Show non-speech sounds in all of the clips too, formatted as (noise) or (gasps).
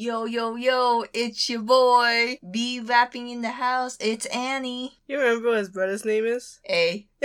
Yo, yo, yo, it's your boy. Be rapping in the house. It's Annie. You remember what his brother's name is? A. (laughs)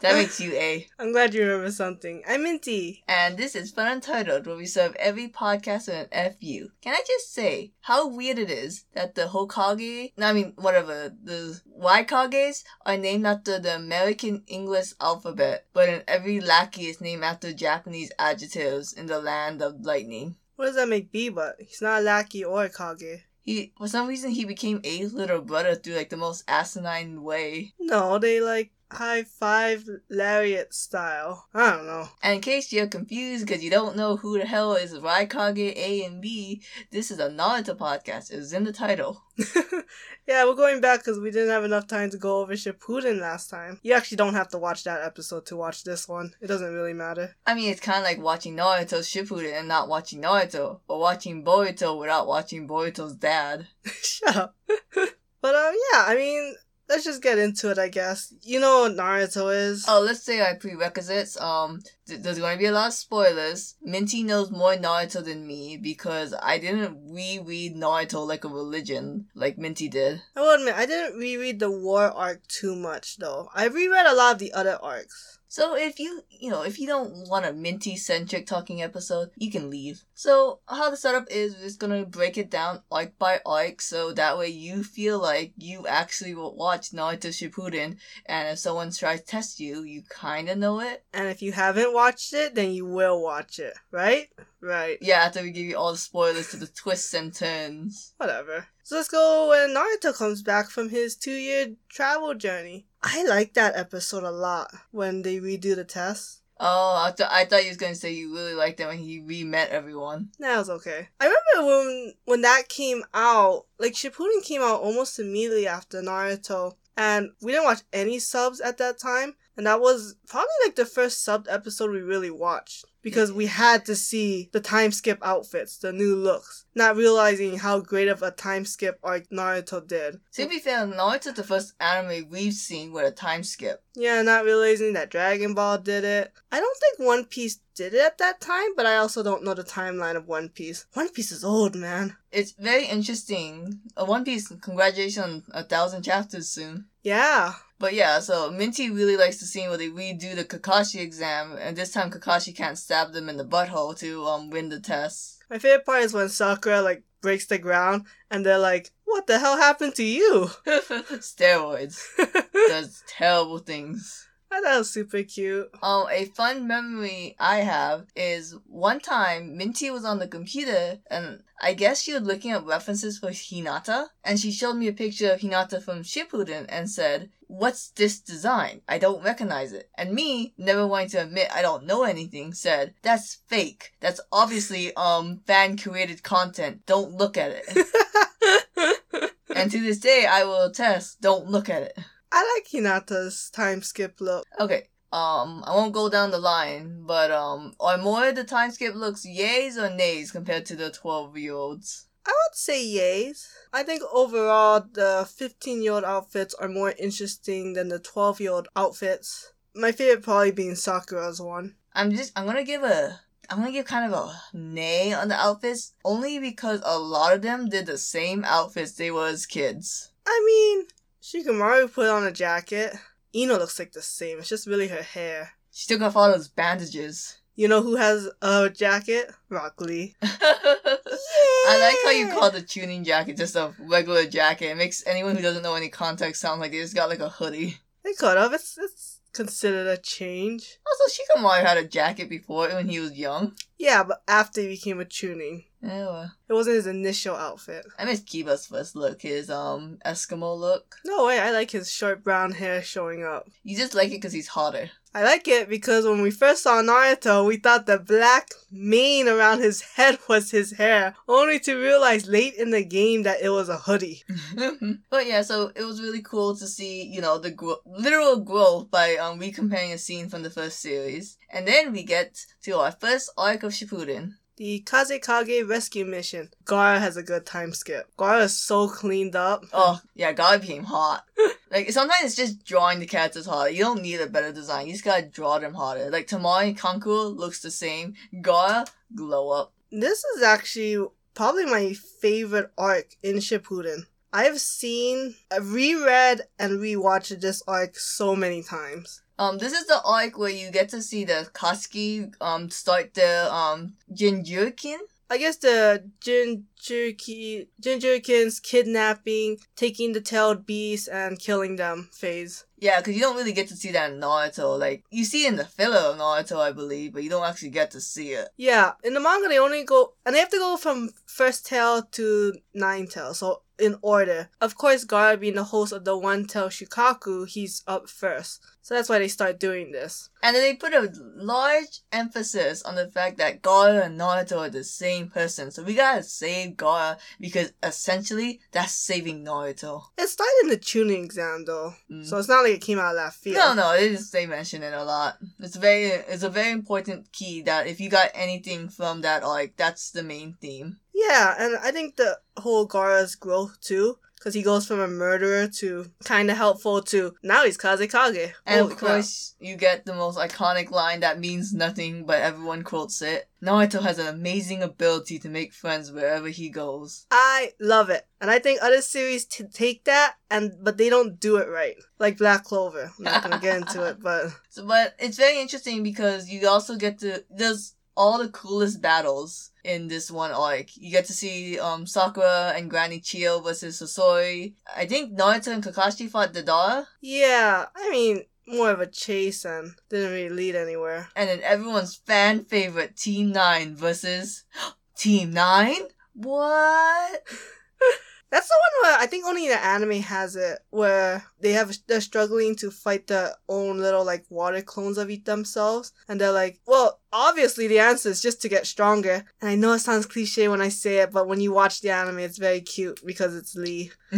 That makes you A. I'm glad you remember something. I'm Minty. And this is Fun Untitled, where we serve every podcast with an FU. Can I just say how weird it is that the Hokage, I mean, whatever, the Raikages are named after the American English alphabet, but in every lackey is named after Japanese adjectives in the land of lightning. What does that make B but? He's not a lackey or a Kage. He, for some reason, he became A's little brother through like the most asinine way. No, they like high five lariat style. I don't know. And in case you're confused because you don't know who the hell is Raikage A and B, this is a Naruto podcast. It was in the title. (laughs) yeah, we're going back because we didn't have enough time to go over Shippuden last time. You actually don't have to watch that episode to watch this one. It doesn't really matter. I mean, it's kind of like watching Naruto Shippuden and not watching Naruto, or watching Boruto without watching Boruto's dad. (laughs) Shut up. (laughs) but um, yeah, I mean, let's just get into it, I guess. You know what Naruto is. Oh, let's say our prerequisites. Um, th- there's going to be a lot of spoilers. Minty knows more Naruto than me because I didn't reread Naruto like a religion like Minty did. I will admit, I didn't reread the war arc too much, though. I reread a lot of the other arcs. So if you, you know, if you don't want a minty centric talking episode, you can leave. So how the setup is, we're just gonna break it down arc by arc, so that way you feel like you actually will watch Naruto Shippuden, and if someone tries to test you, you kinda know it. And if you haven't watched it, then you will watch it, right? Right. Yeah, after we give you all the spoilers to the twists and turns. Whatever. So let's go when Naruto comes back from his two year travel journey. I like that episode a lot when they redo the test. Oh, I, th- I thought you was gonna say you really liked it when he re-met everyone. That was okay. I remember when when that came out, like Shippuden came out almost immediately after Naruto, and we didn't watch any subs at that time, and that was probably like the first subbed episode we really watched because we had to see the time skip outfits, the new looks, not realizing how great of a time skip arc Naruto did. To be fair, Naruto's the first anime we've seen with a time skip. Yeah, not realizing that Dragon Ball did it. I don't think One Piece did it at that time, but I also don't know the timeline of One Piece. One Piece is old, man. It's very interesting. Uh, One Piece, congratulations on a thousand chapters soon. Yeah. But yeah, so Minty really likes the scene where they redo the Kakashi exam, and this time Kakashi can't stab them in the butthole to um win the test. My favorite part is when Sakura like breaks the ground and they're like, "What the hell happened to you?" (laughs) Steroids (laughs) does terrible things. Thought was super cute. Um, a fun memory I have is one time Minty was on the computer and I guess she was looking up references for Hinata and she showed me a picture of Hinata from Shippuden and said, What's this design? I don't recognize it. And me, never wanting to admit I don't know anything, said, That's fake. That's obviously um fan created content. Don't look at it. (laughs) and to this day I will attest, don't look at it. I like Hinata's time skip look. Okay. Um, I won't go down the line, but um, are more of the time skip looks yays or nays compared to the twelve year olds? I would say yays. I think overall the 15 year old outfits are more interesting than the 12 year old outfits. My favorite probably being Sakura's one. I'm just I'm gonna give a I'm gonna give kind of a nay on the outfits only because a lot of them did the same outfits they were as kids. I mean, Shikamaru put on a jacket. Ino looks like the same. It's just really her hair. She still got all those bandages. You know who has a jacket? Rock Lee. (laughs) I like how you call the chunin jacket just a regular jacket. It makes anyone who doesn't know any context sound like they just got like a hoodie. They could have. It's, it's considered a change. Also, Shikamaru had a jacket before when he was young. Yeah, but after he became a chunin. Well. It wasn't his initial outfit. I miss Kiba's first look, his um Eskimo look. No way, I like his short brown hair showing up. You just like it because he's hotter. I like it because when we first saw Naruto, we thought the black mane around his (laughs) head was his hair, only to realize late in the game that it was a hoodie. (laughs) but yeah, so it was really cool to see, you know, the gro- literal growth by um recomparing a scene from the first series. And then we get to our first arc of Shippuden. The Kazekage rescue mission. Gaara has a good time skip. Gaara is so cleaned up. Oh, yeah, God became hot. (laughs) like, sometimes it's just drawing the characters hotter. You don't need a better design. You just gotta draw them hotter. Like, Temari Kankuro looks the same. Gaara, glow up. This is actually probably my favorite arc in Shippuden. I've seen, I've reread and rewatched this arc so many times. Um, this is the arc where you get to see the Akatsuki um start the um Jinjurkin. I guess the Jinchuriki, Jinjurikins kidnapping, taking the tailed beast, and killing them phase. Yeah, because you don't really get to see that in Naruto. Like you see in the filler of Naruto, I believe, but you don't actually get to see it. Yeah, in the manga they only go, and they have to go from first tail to nine tail, so in order. Of course, Gaara being the host of the one tail Shukaku, he's up first. So that's why they start doing this. And then they put a large emphasis on the fact that Gaara and Naruto are the same person. So we gotta save Gaara because essentially that's saving Naruto. It started in the chunin exam though, Mm. so it's not like it came out of left field. No, no, it is, they mention it a lot. It's very, it's a very important key that if you got anything from that arc, that's the main theme. Yeah, and I think the whole Gaara's growth too, because he goes from a murderer to kind of helpful to now he's Kazekage. And Holy of crap. course, you get the most iconic line that means nothing, but everyone quotes it. Naruto has an amazing ability to make friends wherever he goes. I love it, and I think other series t- take that and but they don't do it right, like Black Clover. I'm not gonna get into it, (laughs) but So, but it's very interesting because you also get to there's all the coolest battles in this one arc. You get to see um Sakura and Granny Chiyo versus Sasori. I think Naruto and Kakashi fought Deidara, yeah, I mean more of a chase and didn't really lead anywhere. and then everyone's fan favorite Team Nine versus (gasps) Team Nine. What? (laughs) That's the one where I think only the anime has it, where they have they're struggling to fight their own little like water clones of each themselves, and they're like, well, obviously the answer is just to get stronger. And I know it sounds cliche when I say it, but when you watch the anime, it's very cute because it's Lee. (laughs)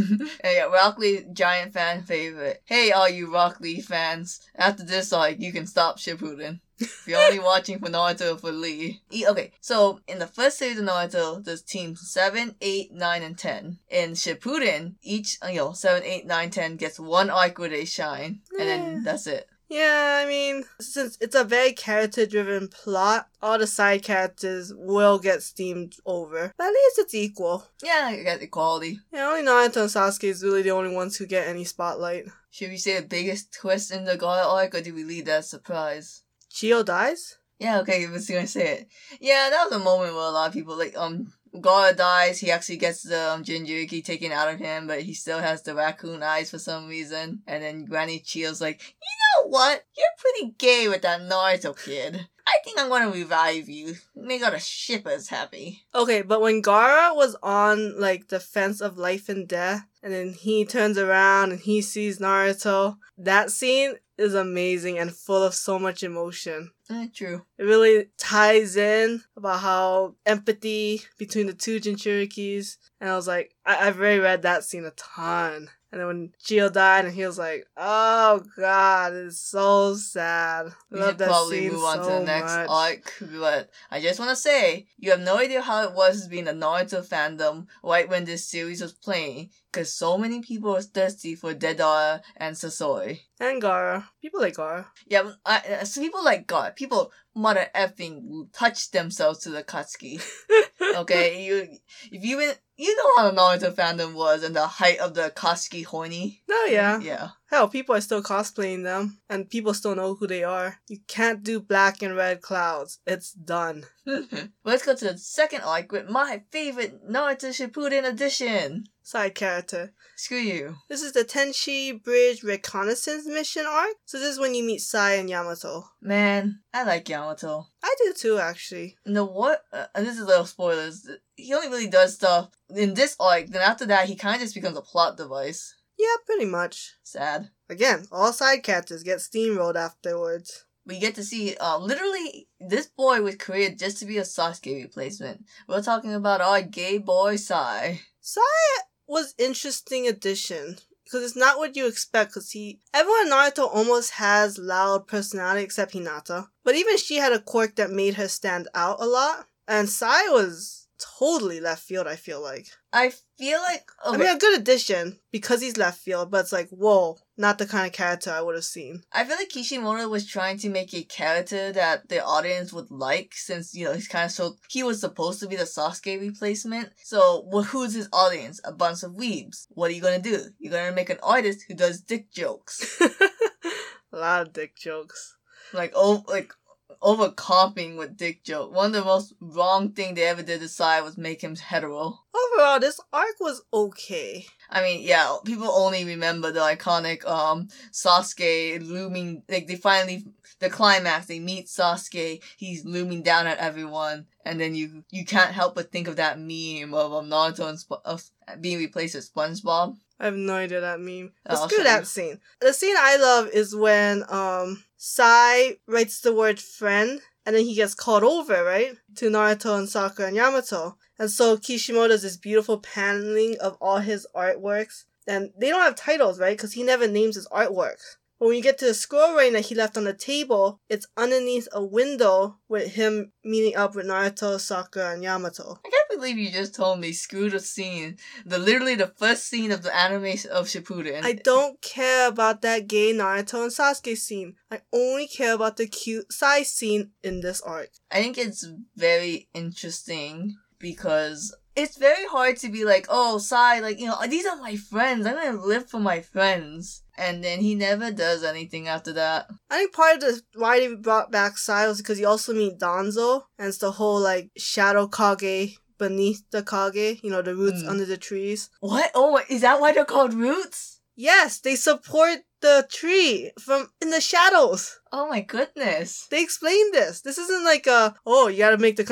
yeah, Rock Lee, giant fan favorite. Hey, all you Rock Lee fans! After this arc, you can stop Shippuden. If you're only watching for Naruto for Lee. E- okay, so in the first series of Naruto, there's teams 7, 8, 9, and 10. In Shippuden, each, uh, you know, 7, 8, 9, 10 gets one arc where they shine. And then that's it. Yeah, I mean, since it's a very character driven plot, all the side characters will get steamed over. But at least it's equal. Yeah, you got equality. Yeah, only Naruto and Sasuke is really the only ones who get any spotlight. Should we say the biggest twist in the Gaara arc, or do we leave that as a surprise? Chiyo dies? Yeah, okay, I was gonna say it. Yeah, that was a moment where a lot of people like um Gaara dies, he actually gets the um, Jinchuriki taken out of him, but he still has the raccoon eyes for some reason. And then Granny Chiyo's like, you know what? You're pretty gay with that Naruto kid. I think I'm gonna revive you. Make all the shippers happy. Okay, but when Gaara was on like the fence of life and death, and then he turns around and he sees Naruto, that scene is amazing and full of so much emotion. Eh, true. It really ties in about how empathy between the two Jinchurikis. And I was like, I- I've already read that scene a ton. And then when Gio died, and he was like, "Oh God, it's so sad." We Love should that probably scene move on to the next much. arc, but I just want to say you have no idea how it was being a Naruto fandom right when this series was playing, because so many people are thirsty for Deidara and Sasori. And Gaara, people like Gaara. Yeah, I, uh, so people like God, people mother effing touch themselves to the Akatsuki. (laughs) Okay, you if you been you know how the Naruto fandom was and the height of the Akatsuki horny. Oh yeah. Yeah. Hell, people are still cosplaying them, and people still know who they are. You can't do black and red clouds. It's done. Let's go to the second arc with my favorite Naruto Shippuden edition. Side character. Screw you. This is the Tenchi Bridge Reconnaissance Mission arc. So this is when you meet Sai and Yamato. Man, I like Yamato. I do too, actually. No, what? Uh, and this is little spoilers. He only really does stuff in this arc. Then after that, he kind of just becomes a plot device. Yeah, pretty much. Sad. Again, all side characters get steamrolled afterwards. We get to see, uh, literally, this boy was created just to be a Sasuke replacement. We're talking about our gay boy Sai. Sai was interesting addition because it's not what you expect. Because he, everyone in Naruto almost has loud personality except Hinata, but even she had a quirk that made her stand out a lot. And Sai was totally left field. I feel like. I feel like okay. I mean, a good addition because he's left field, but it's like, whoa, not the kind of character I would have seen. I feel like Kishimoto was trying to make a character that the audience would like, since you know he's kind of so he was supposed to be the Sasuke replacement. So, well, who's his audience? A bunch of weebs. What are you gonna do? You're gonna make an artist who does dick jokes, (laughs) a lot of dick jokes. like oh, like over comping with dick joke. One of the most wrong thing they ever did to was make him hetero. Overall, this arc was okay. I mean, yeah, people only remember the iconic um Sasuke looming like they finally the climax, they meet Sasuke, he's looming down at everyone, and then you you can't help but think of that meme of um, Naruto and Sp- of being replaced with SpongeBob. I have no idea that meme. I'll Let's do that scene. The scene I love is when um Sai writes the word friend and then he gets called over, right? To Naruto and Sakura and Yamato. And so Kishimoto does this beautiful paneling of all his artworks. And they don't have titles, right? Because he never names his artwork. But when you get to the scroll writing that he left on the table, it's underneath a window with him meeting up with Naruto, Sakura, and Yamato. I can't believe you just told me screw the scene. The literally the first scene of the anime of Shippuden. I don't care about that gay Naruto and Sasuke scene. I only care about the cute side scene in this arc. I think it's very interesting because it's very hard to be like, oh, Sai, like, you know, these are my friends. I'm gonna live for my friends. And then he never does anything after that. I think part of the why they brought back Sai was because you also meet Danzo, and it's the whole like shadow Kage beneath the Kage, you know, the roots Mm. under the trees. What? Oh, is that why they're called roots? Yes, they support the tree from in the shadows. Oh my goodness. They explain this. This isn't like a oh you gotta make the.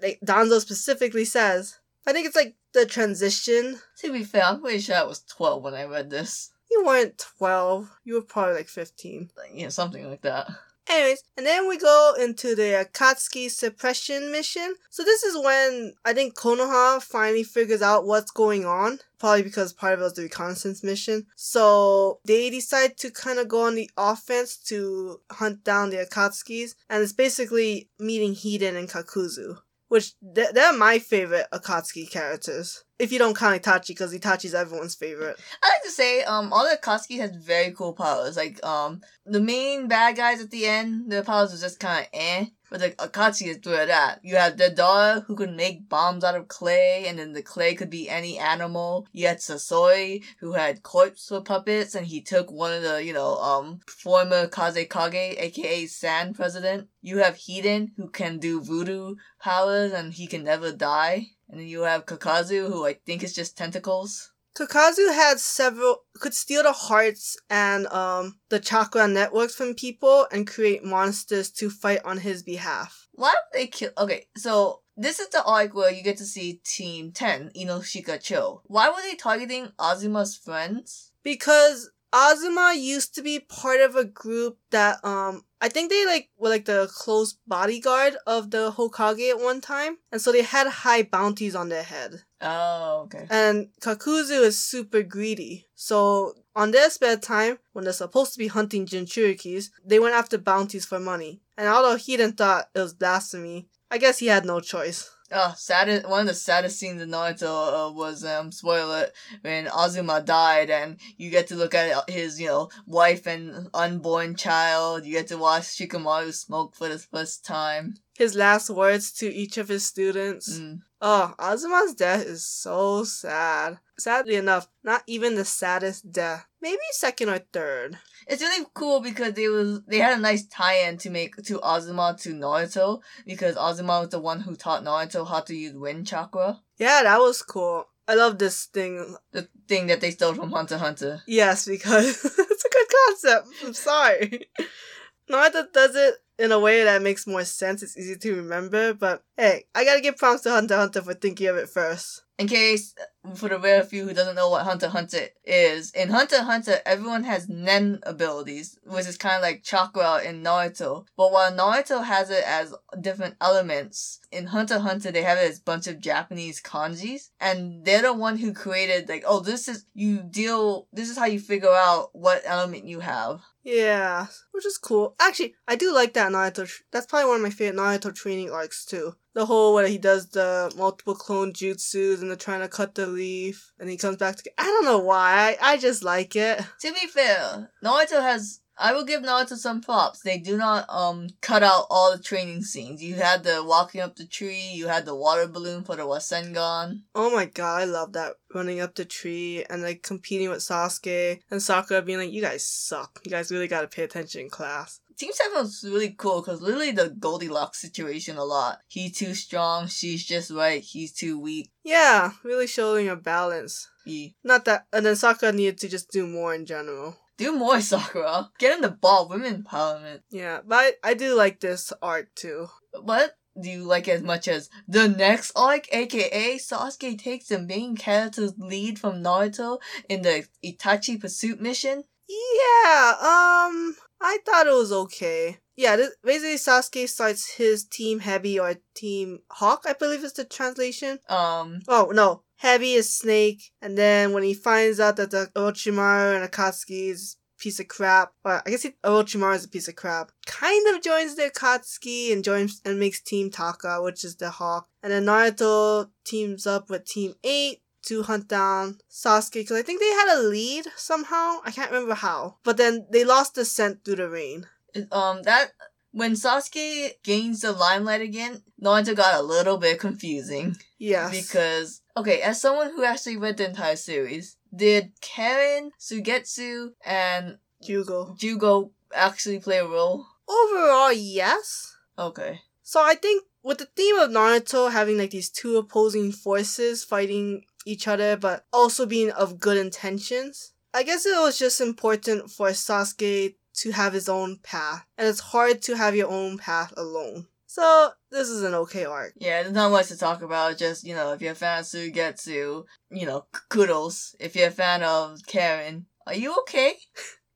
Like Danzo specifically says. I think it's like the transition. To be fair, I'm pretty sure I was 12 when I read this. You weren't twelve. You were probably like fifteen. Like, you something like that. Anyways, and then we go into the Akatsuki suppression mission. So this is when I think Konoha finally figures out what's going on. Probably because part of it was the reconnaissance mission. So they decide to kind of go on the offense to hunt down the Akatsukis. And it's basically meeting Hidan and Kakuzu. Which, they're, they're my favorite Akatsuki characters. If you don't count Itachi, because Itachi's everyone's favorite. I like to say, um, all the Akatsuki has very cool powers. Like, um, the main bad guys at the end, their powers are just kind of eh. But the Akatsuki is at that. You have the daughter who can make bombs out of clay, and then the clay could be any animal. You had Sasori, who had corpse for puppets, and he took one of the, you know, um, former Kazekage, aka Sand president. You have Hidan, who can do voodoo powers, and he can never die. And then you have Kakuzu, who I think is just tentacles. Kakuzu had several could steal the hearts and um the chakra networks from people and create monsters to fight on his behalf. Why would they kill? Okay, so this is the arc where you get to see Team 10, Inoshika Cho. Why were they targeting Asuma's friends? Because Asuma used to be part of a group that um I think they like were like the close bodyguard of the Hokage at one time. And so they had high bounties on their head. Oh, okay. And Kakuzu is super greedy. So on their spare time, when they're supposed to be hunting Jinchurikis, they went after bounties for money. And although he didn't thought it was blasphemy, I guess he had no choice. Oh, saddest, one of the saddest scenes in Naruto uh, was, um, spoiler, when Asuma died and you get to look at his, you know, wife and unborn child. You get to watch Shikamaru smoke for the first time. His last words to each of his students. Mm. Oh, Asuma's death is so sad. Sadly enough, not even the saddest death. Maybe second or third. It's really cool because they was they had a nice tie-in to make to Asuma to Naruto because Asuma was the one who taught Naruto how to use wind chakra, Yeah, that was cool. I love this thing. the thing that they stole from Hunter Hunter. Yes, because (laughs) it's a good concept. I'm sorry. (laughs) Naruto does it in a way that makes more sense. It's easy to remember, but hey, I gotta give props to Hunter Hunter for thinking of it first. In case for the rare few who doesn't know what Hunter Hunter is, in Hunter Hunter everyone has Nen abilities, which is kind of like chakra in Naruto. But while Naruto has it as different elements, in Hunter Hunter they have it as bunch of Japanese kanjis, and they're the one who created like, oh, this is you deal. This is how you figure out what element you have. Yeah, which is cool. Actually, I do like that Naruto. Tr- That's probably one of my favorite Naruto training arcs too. the whole where he does the multiple clone jutsus and they're trying to cut the leaf and he comes back to. I don't know why. I, I just like it. To be fair, Naruto has. I will give Naruto some props. They do not um cut out all the training scenes. You had the walking up the tree. You had the water balloon for the Rasengan. Oh my god, I love that running up the tree and like competing with Sasuke and Sakura being like, "You guys suck. You guys really got to pay attention in class." Team Seven was really cool because literally the Goldilocks situation a lot. He's too strong. She's just right. He's too weak. Yeah, really showing a balance. He Not that, and then Sakura needed to just do more in general. Do more (laughs) Sakura. Get in the ball. Women empowerment. Yeah, but I, I do like this arc too. What do you like as much as the next arc, aka Sasuke takes the main character's lead from Naruto in the Itachi pursuit mission? Yeah, um, I thought it was okay. Yeah, this, basically Sasuke starts his team Hebi or team hawk, I believe is the translation. Um, Oh no, Hebi is snake, and then when he finds out that the Orochimaru and Akatsuki is piece of crap, or I guess he, Orochimaru is a piece of crap, kind of joins the Akatsuki and joins and makes Team Taka, which is the hawk, and then Naruto teams up with Team Eight to hunt down Sasuke because I think they had a lead somehow. I can't remember how, but then they lost the scent through the rain. um, that when Sasuke gains the limelight again, Naruto got a little bit confusing Yes, because okay, as someone who actually read the entire series, did Karen, Suigetsu, and Jugo. Jugo actually play a role? Overall, yes. Okay. So I think with the theme of Naruto having like these two opposing forces fighting each other but also being of good intentions, I guess it was just important for Sasuke to have his own path. And it's hard to have your own path alone. So this is an okay arc. Yeah, there's not much to talk about. Just, you know, if you're a fan of Suigetsu, you know, kudos. If you're a fan of Karen, are you okay?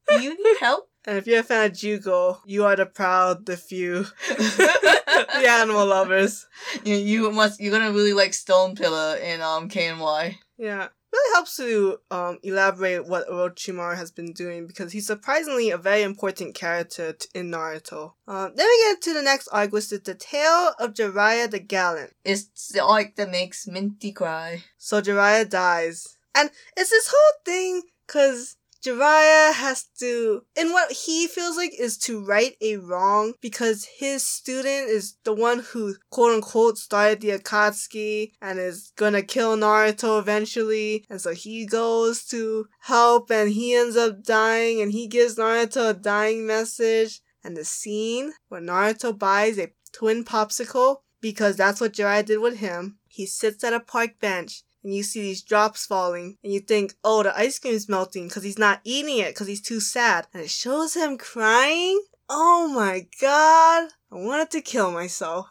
Do you need (laughs) help? And if you're a fan of Jugo, you are the proud, the few, (laughs) the animal lovers. you, you must, you're gonna really like Stone Pillar in, um, KNY. Yeah. Really helps to um, elaborate what Orochimaru has been doing because he's surprisingly a very important character t- in Naruto. Um, then we get to the next arc, which is the tale of Jiraiya the Gallant. It's the arc that makes Minty cry. So Jiraiya dies. And it's this whole thing because Jiraiya has to, in what he feels like is to right a wrong because his student is the one who quote unquote started the Akatsuki and is gonna kill Naruto eventually. And so he goes to help and he ends up dying and he gives Naruto a dying message. And the scene where Naruto buys a twin popsicle because that's what Jiraiya did with him. He sits at a park bench and you see these drops falling and you think, oh, the ice cream's melting because he's not eating it because he's too sad. And it shows him crying. Oh my god. I wanted to kill myself.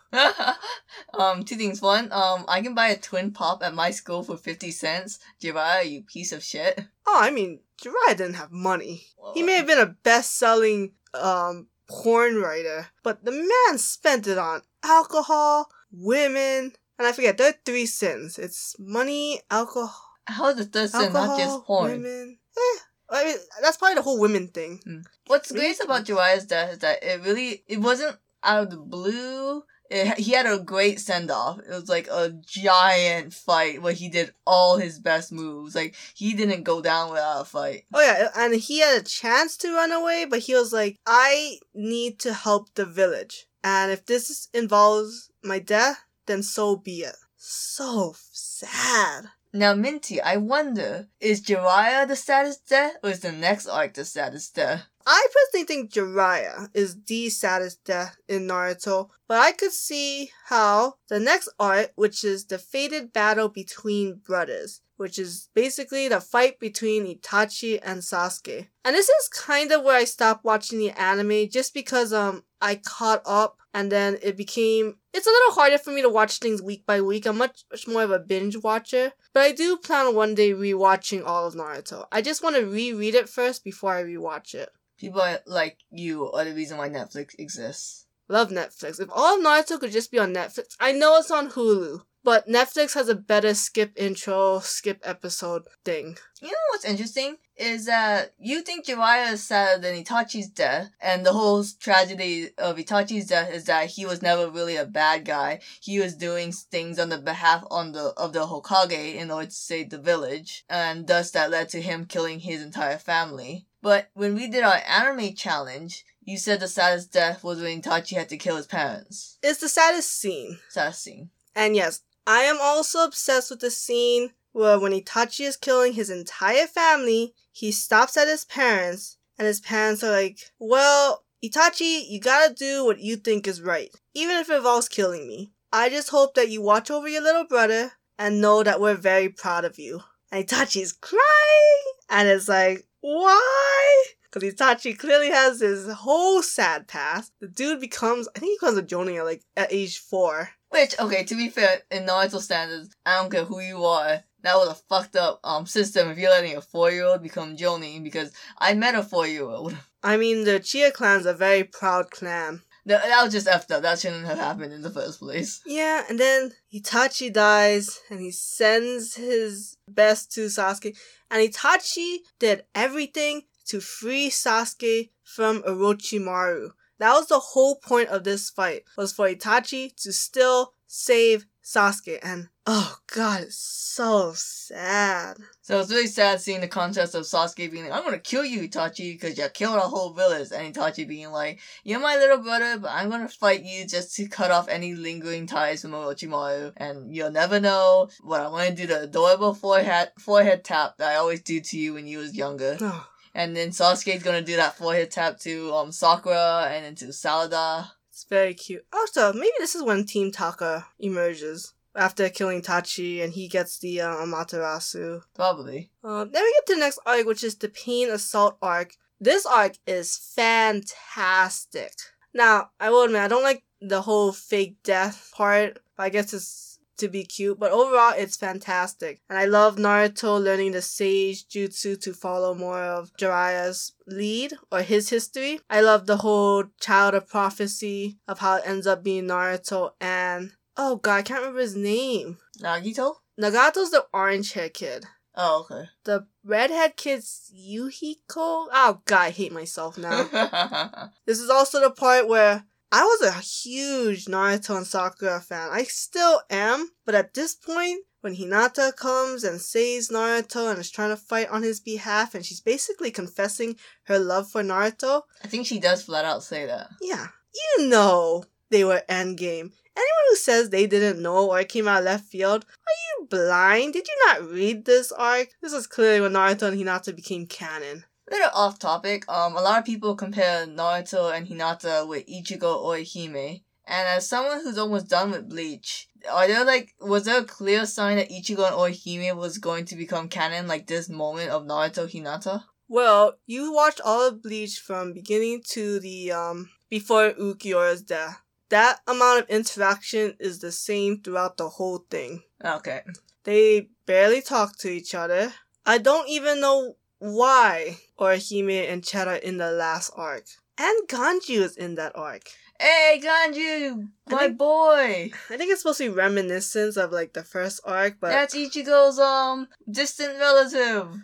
(laughs) um, two things. One, um, I can buy a twin pop at my school for 50 cents. Jiraiya, you piece of shit. Oh, I mean, Jiraiya didn't have money. He may have been a best-selling um porn writer, but the man spent it on alcohol, women, and I forget. There are three sins. It's money, alcohol, How is the third sin alcohol, not just porn? women. Eh, I mean, that's probably the whole women thing. What's Really? great about Jiraiya's death is that it really it wasn't out of the blue. It, he had a great send off. It was like a giant fight where he did all his best moves. Like he didn't go down without a fight. Oh yeah, and he had a chance to run away, but he was like, I need to help the village. And if this involves my death, then so be it. So sad. Now, Minty, I wonder is Jiraiya the saddest death or is the next arc the saddest death? I personally think Jiraiya is the saddest death in Naruto, but I could see how the next arc, which is the fated battle between brothers, which is basically the fight between Itachi and Sasuke. And this is kind of where I stopped watching the anime just because um I caught up and then it became it's a little harder for me to watch things week by week. I'm much, much more of a binge watcher, but I do plan on one day rewatching all of Naruto. I just want to reread it first before I rewatch it. People like you are the reason why Netflix exists. Love Netflix. If all of Naruto could just be on Netflix, I know it's on Hulu, but Netflix has a better skip intro, skip episode thing. You know what's interesting? Is that you think Jiraiya is sadder than Itachi's death, and the whole tragedy of Itachi's death is that he was never really a bad guy. He was doing things on the behalf on the of the Hokage in order to save the village, and thus that led to him killing his entire family. But when we did our anime challenge, you said the saddest death was when Itachi had to kill his parents. It's the saddest scene. Saddest scene. And yes, I am also obsessed with the scene where when Itachi is killing his entire family, he stops at his parents, and his parents are like, Well, Itachi, you gotta do what you think is right, even if it involves killing me. I just hope that you watch over your little brother and know that we're very proud of you. And Itachi's crying, and it's like, Why? Because Itachi clearly has his whole sad past. The dude becomes, I think he becomes a Jonin at like at age four. Which, okay, to be fair, in Naruto standards, I don't care who you are. That was a fucked up um system if you're letting a four year old become Jonin because I met a four year old. (laughs) I mean, the Chia clan's a very proud clan. That, that was just effed up. That shouldn't have happened in the first place. (laughs) Yeah, and then Itachi dies and he sends his best to Sasuke. And Itachi did everything to free Sasuke from Orochimaru. That was the whole point of this fight, was for Itachi to still save Sasuke. And oh god, it's so sad. So it's really sad seeing the contrast of Sasuke being like, I'm gonna kill you, Itachi, because you killed a whole village. And Itachi being like, You're my little brother, but I'm gonna fight you just to cut off any lingering ties from Orochimaru. And you'll never know what I'm gonna do the adorable forehead, forehead tap that I always do to you when you was younger. And then Sasuke's gonna do that forehead tap to um Sakura and then to Sarada. It's very cute. Also, maybe this is when Team Taka emerges. After killing Itachi and he gets the uh, Amaterasu. Probably. Uh, then we get to the next arc, which is the Pain Assault arc. This arc is fantastic. Now, I will admit, I don't like the whole fake death part. but I guess it's to be cute, but overall, it's fantastic. And I love Naruto learning the Sage Jutsu to follow more of Jiraiya's lead or his history. I love the whole Child of Prophecy of how it ends up being Naruto and oh god, I can't remember his name. Nagito? Nagato's the orange hair kid. Oh, okay. The redhead kid's Yahiko. Oh god, I hate myself now. (laughs) this is also the part where I was a huge Naruto and Sakura fan. I still am, but at this point, when Hinata comes and saves Naruto and is trying to fight on his behalf, and she's basically confessing her love for Naruto, I think she does flat out say that. yeah, you know they were endgame. Anyone who says they didn't know or came out of left field, are you blind? Did you not read this arc? This is clearly when Naruto and Hinata became canon. Little off topic, um, a lot of people compare Naruto and Hinata with Ichigo Orihime. And as someone who's almost done with Bleach, are there like, was there a clear sign that Ichigo and Orihime was going to become canon like this moment of Naruto Hinata? Well, you watched all of Bleach from beginning to the um before Ulquiorra's death. That amount of interaction is the same throughout the whole thing. Okay. They barely talk to each other. I don't even know why Orihime and Chet are in the last arc. And Ganju is in that arc. Hey, Ganju! I My think- boy! I think it's supposed to be reminiscence of like the first arc, but That's Ichigo's, um, distant relative.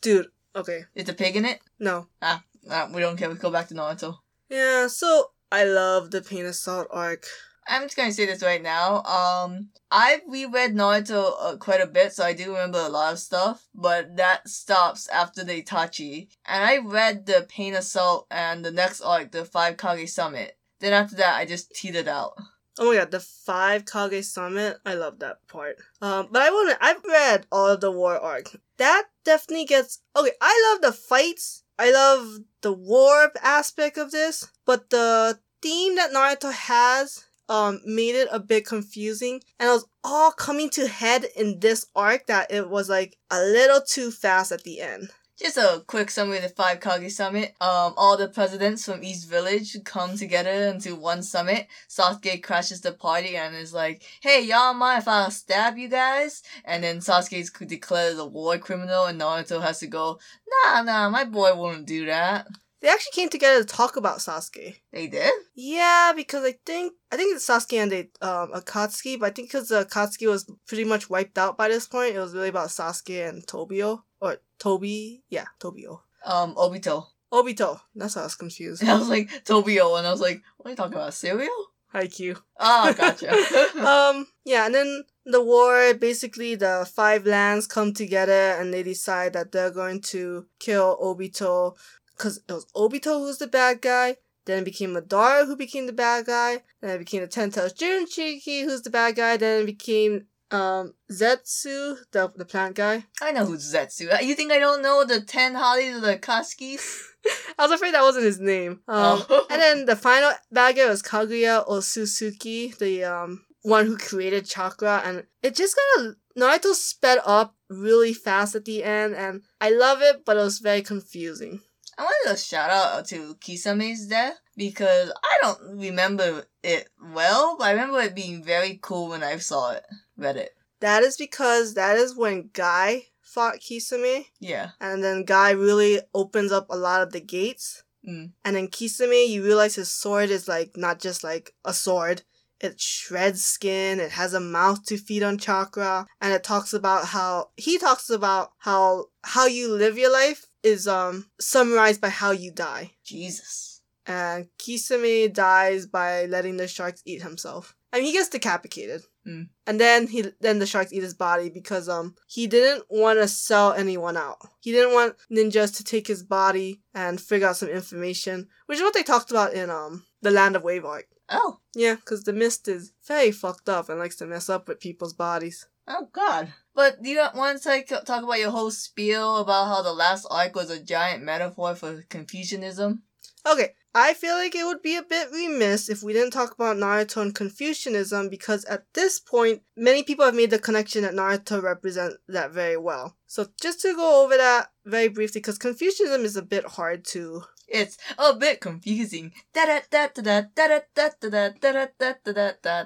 dude, okay, Is the pig in it? no. Ah, ah, we don't care. We go back to Naruto. Yeah, so I love the Pain Assault arc. I'm just gonna say this right now. Um, I've reread Naruto uh, quite a bit, so I do remember a lot of stuff. But that stops after the Itachi, and I read the Pain Assault and the next arc, the Five Kage Summit. Then after that, I just teetered out. Oh yeah, the five Kage Summit. I love that part. Um, but I want to. I've read all of the war arc. That definitely gets okay. I love the fights. I love the war aspect of this, but the theme that Naruto has um made it a bit confusing, and it was all coming to head in this arc that it was like a little too fast at the end. Just a quick summary of the Five Kage Summit. Um, all the presidents from East Village come together into one summit. Sasuke crashes the party and is like, "Hey, y'all mind if I stab you guys?" And then Sasuke's declared a war criminal, and Naruto has to go, "Nah, nah, my boy won't do that." They actually came together to talk about Sasuke. They did? Yeah, because I think I think it's Sasuke and they um Akatsuki, but I think because Akatsuki was pretty much wiped out by this point, it was really about Sasuke and Tobio or Toby. Yeah, Tobio. Um, Obito. Obito. That's how I was confused. And (laughs) I was like, Tobio, and I was like, what are you talking about? Cereal? Haikyuu. Oh, (laughs) gotcha. (laughs) um, yeah, and then the war, basically the five lands come together and they decide that they're going to kill Obito because it was Obito who's the bad guy. Then it became Madara who became the bad guy. Then it became the Ten Tails Jinchuriki who's the bad guy. Then it became um Zetsu, the the plant guy. I know who's Zetsu. You think I don't know the ten Hollies or the Katskis? (laughs) I was afraid that wasn't his name. Um, Oh. and then the final bad guy was Kaguya Otsutsuki, the um one who created chakra, and it just kind of Naruto sped up really fast at the end, and I love it, but it was very confusing. I wanted to shout out to Kisame's death because I don't remember it well, but I remember it being very cool when I saw it, read it. That is because that is when Guy fought Kisame, Yeah. and then Guy really opens up a lot of the gates. Mm. And then Kisame, you realize his sword is like not just like a sword. It shreds skin, it has a mouth to feed on chakra, and it talks about how he talks about how how you live your life is um summarized by how you die. Jesus. And Kisame dies by letting the sharks eat himself. I mean he gets decapitated. Mm. And then he then the sharks eat his body because um he didn't want to sell anyone out. He didn't want ninjas to take his body and figure out some information, which is what they talked about in um the Land of Wave Arc. Oh. Yeah, because the mist is very fucked up and likes to mess up with people's bodies. Oh God. But do you want to talk, about your whole spiel about how the last arc was a giant metaphor for Confucianism? Okay, I feel like it would be a bit remiss if we didn't talk about Naruto and Confucianism because at this point, many people have made the connection that Naruto represents that very well. So just to go over that very briefly, because Confucianism is a bit hard to. It's a bit confusing. Da da da da da da da da da da da da da.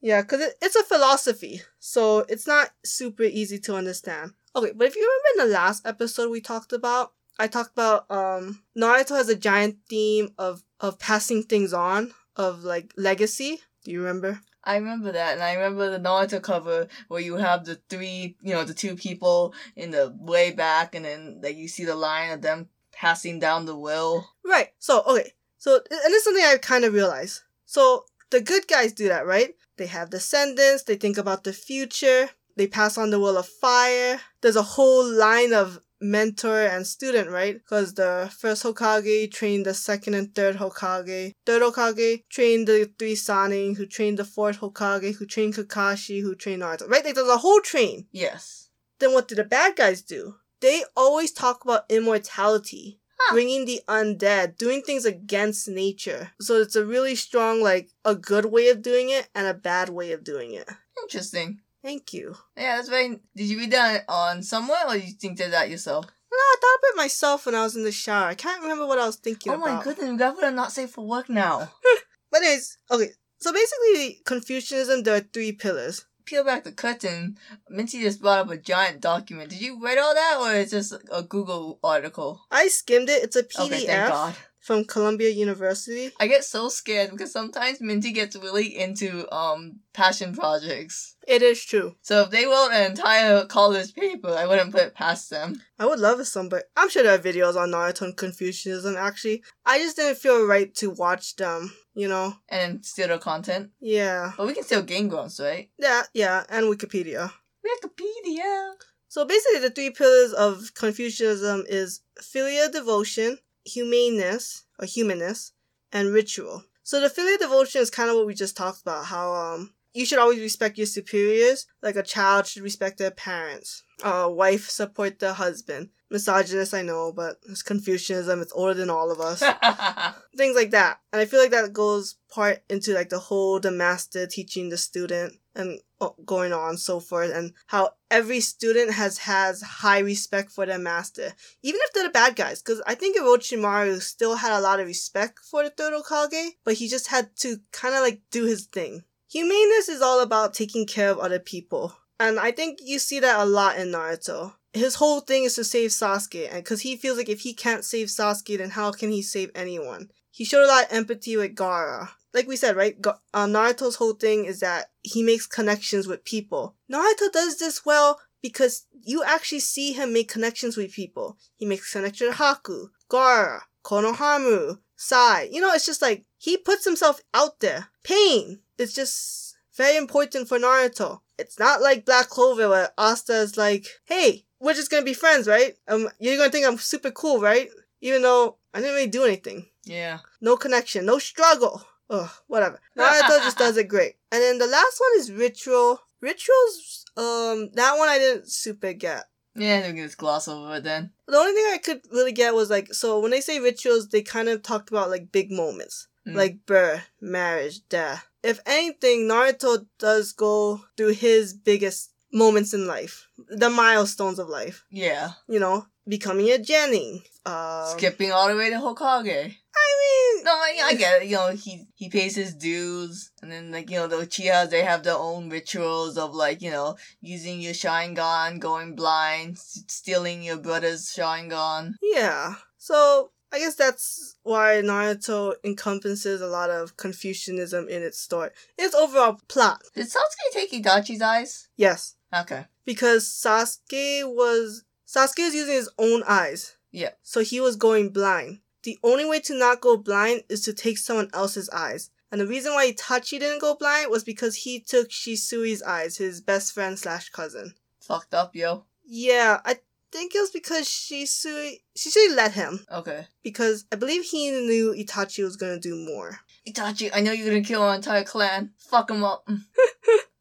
Yeah, because it, it's a philosophy, so it's not super easy to understand. Okay, but if you remember in the last episode we talked about, I talked about um Naruto has a giant theme of of passing things on, of like legacy. Do you remember? I remember that, and I remember the Naruto cover where you have the three, you know, the two people in the way back, and then like you see the line of them passing down the will. Right. So okay. So and it's something I kind of realized. So the good guys do that, right? They have descendants. They think about the future. They pass on the will of fire. There's a whole line of mentor and student, right? Because the first Hokage trained the second and third Hokage. Third Hokage trained the three Sannin, who trained the fourth Hokage, who trained Kakashi, who trained Naruto. Right? Like there's a whole train. Yes. Then what do the bad guys do? They always talk about immortality, Huh. bringing the undead, doing things against nature. So it's a really strong, like, a good way of doing it and a bad way of doing it. Interesting. Thank you. Yeah, that's very. Did you read that on somewhere, or you think of that yourself? No, I thought about it myself when I was in the shower. I can't remember what I was thinking oh my about. goodness, we got to not safe for work now. (laughs) But anyways, okay. So basically, Confucianism, there are three pillars. Peel back the curtain. Minty just brought up a giant document. Did you read all that, or it's just a Google article? I skimmed it. It's a PDF Okay, from Columbia University. I get so scared because sometimes Minty gets really into um passion projects. It is true. So if they wrote an entire college paper, I wouldn't put it past them. I would love it some, but I'm sure there are videos on Naruto and Confucianism. Actually, I just didn't feel right to watch them. You know? And steal their content. Yeah, But we can steal Game Grumps, right? yeah, yeah, and Wikipedia. Wikipedia. So basically, the three pillars of Confucianism is filial devotion, humaneness or humanness, and ritual. So the filial devotion is kind of what we just talked about. How um you should always respect your superiors, like a child should respect their parents. A wife support the husband. Misogynist, I know, but it's Confucianism. It's older than all of us. (laughs) things like that. And I feel like that goes part into like the whole the master teaching the student and uh, going on so forth and how every student has has high respect for their master even if they're the bad guys because i think orochimaru still had a lot of respect for the third hokage but he just had to kind of like do his thing humaneness is all about taking care of other people and i think you see that a lot in naruto his whole thing is to save Sasuke, and because he feels like if he can't save Sasuke, then how can he save anyone? He showed a lot of empathy with Gaara. Like we said, right? Ga- uh, Naruto's whole thing is that he makes connections with people. Naruto does this well because you actually see him make connections with people. He makes connections with Haku, Gaara, Konohamaru, Sai. You know, it's just like he puts himself out there. Pain It's just very important for Naruto. It's not like Black Clover where Asta is like, hey, we're just gonna be friends, right? Um, you're gonna think I'm super cool, right? Even though I didn't really do anything. Yeah. No connection, no struggle. Ugh, whatever. (laughs) Naruto just does it great. And then the last one is Ritual. Rituals, um, that one I didn't super get. Yeah, we can just gloss over it then. The only thing I could really get was like, so when they say rituals, they kind of talked about like big moments. Mm. Like birth, marriage, death. If anything, Naruto does go through his biggest moments in life. The milestones of life. Yeah. You know, becoming a Genin. Um, Skipping all the way to Hokage. I mean, No, I, I get it. You know, he he pays his dues, and then like you know the Uchihas they have their own rituals of like you know using your Sharingan, going blind, s- stealing your brother's Sharingan. Yeah. So I guess that's why Naruto encompasses a lot of Confucianism in its story. Its overall plot. Did Sasuke take Itachi's eyes? Yes. Okay. Because Sasuke was Sasuke was using his own eyes. Yeah. So he was going blind. The only way to not go blind is to take someone else's eyes. And the reason why Itachi didn't go blind was because he took Shisui's eyes, his best friend slash cousin. Fucked up, yo. Yeah, I think it was because Shisui Shisui let him. Okay. because I believe he knew Itachi was gonna do more. Itachi, I know you're gonna kill our entire clan. Fuck him up. (laughs)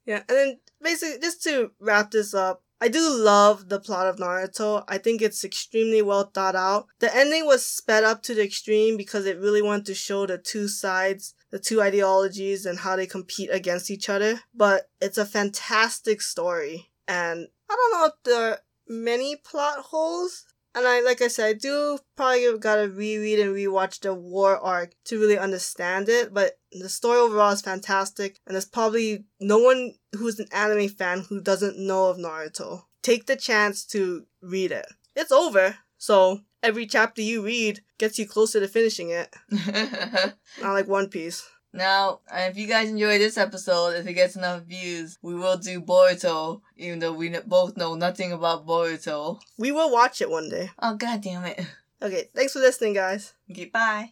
Yeah, and then basically, just to wrap this up, I do love the plot of Naruto. I think it's extremely well thought out. The ending was sped up to the extreme because it really wanted to show the two sides, the two ideologies, and how they compete against each other. But it's a fantastic story, and I don't know if there are many plot holes. And I, like I said, I do probably gotta reread and rewatch the war arc to really understand it. But the story overall is fantastic, and there's probably no one who's an anime fan who doesn't know of Naruto. Take the chance to read it. It's over, so every chapter you read gets you closer to finishing it. (laughs) Not like One Piece. Now, if you guys enjoy this episode, if it gets enough views, we will do Boruto, even though we both know nothing about Boruto. We will watch it one day. Oh god damn it. Okay, thanks for listening, guys. Okay, bye.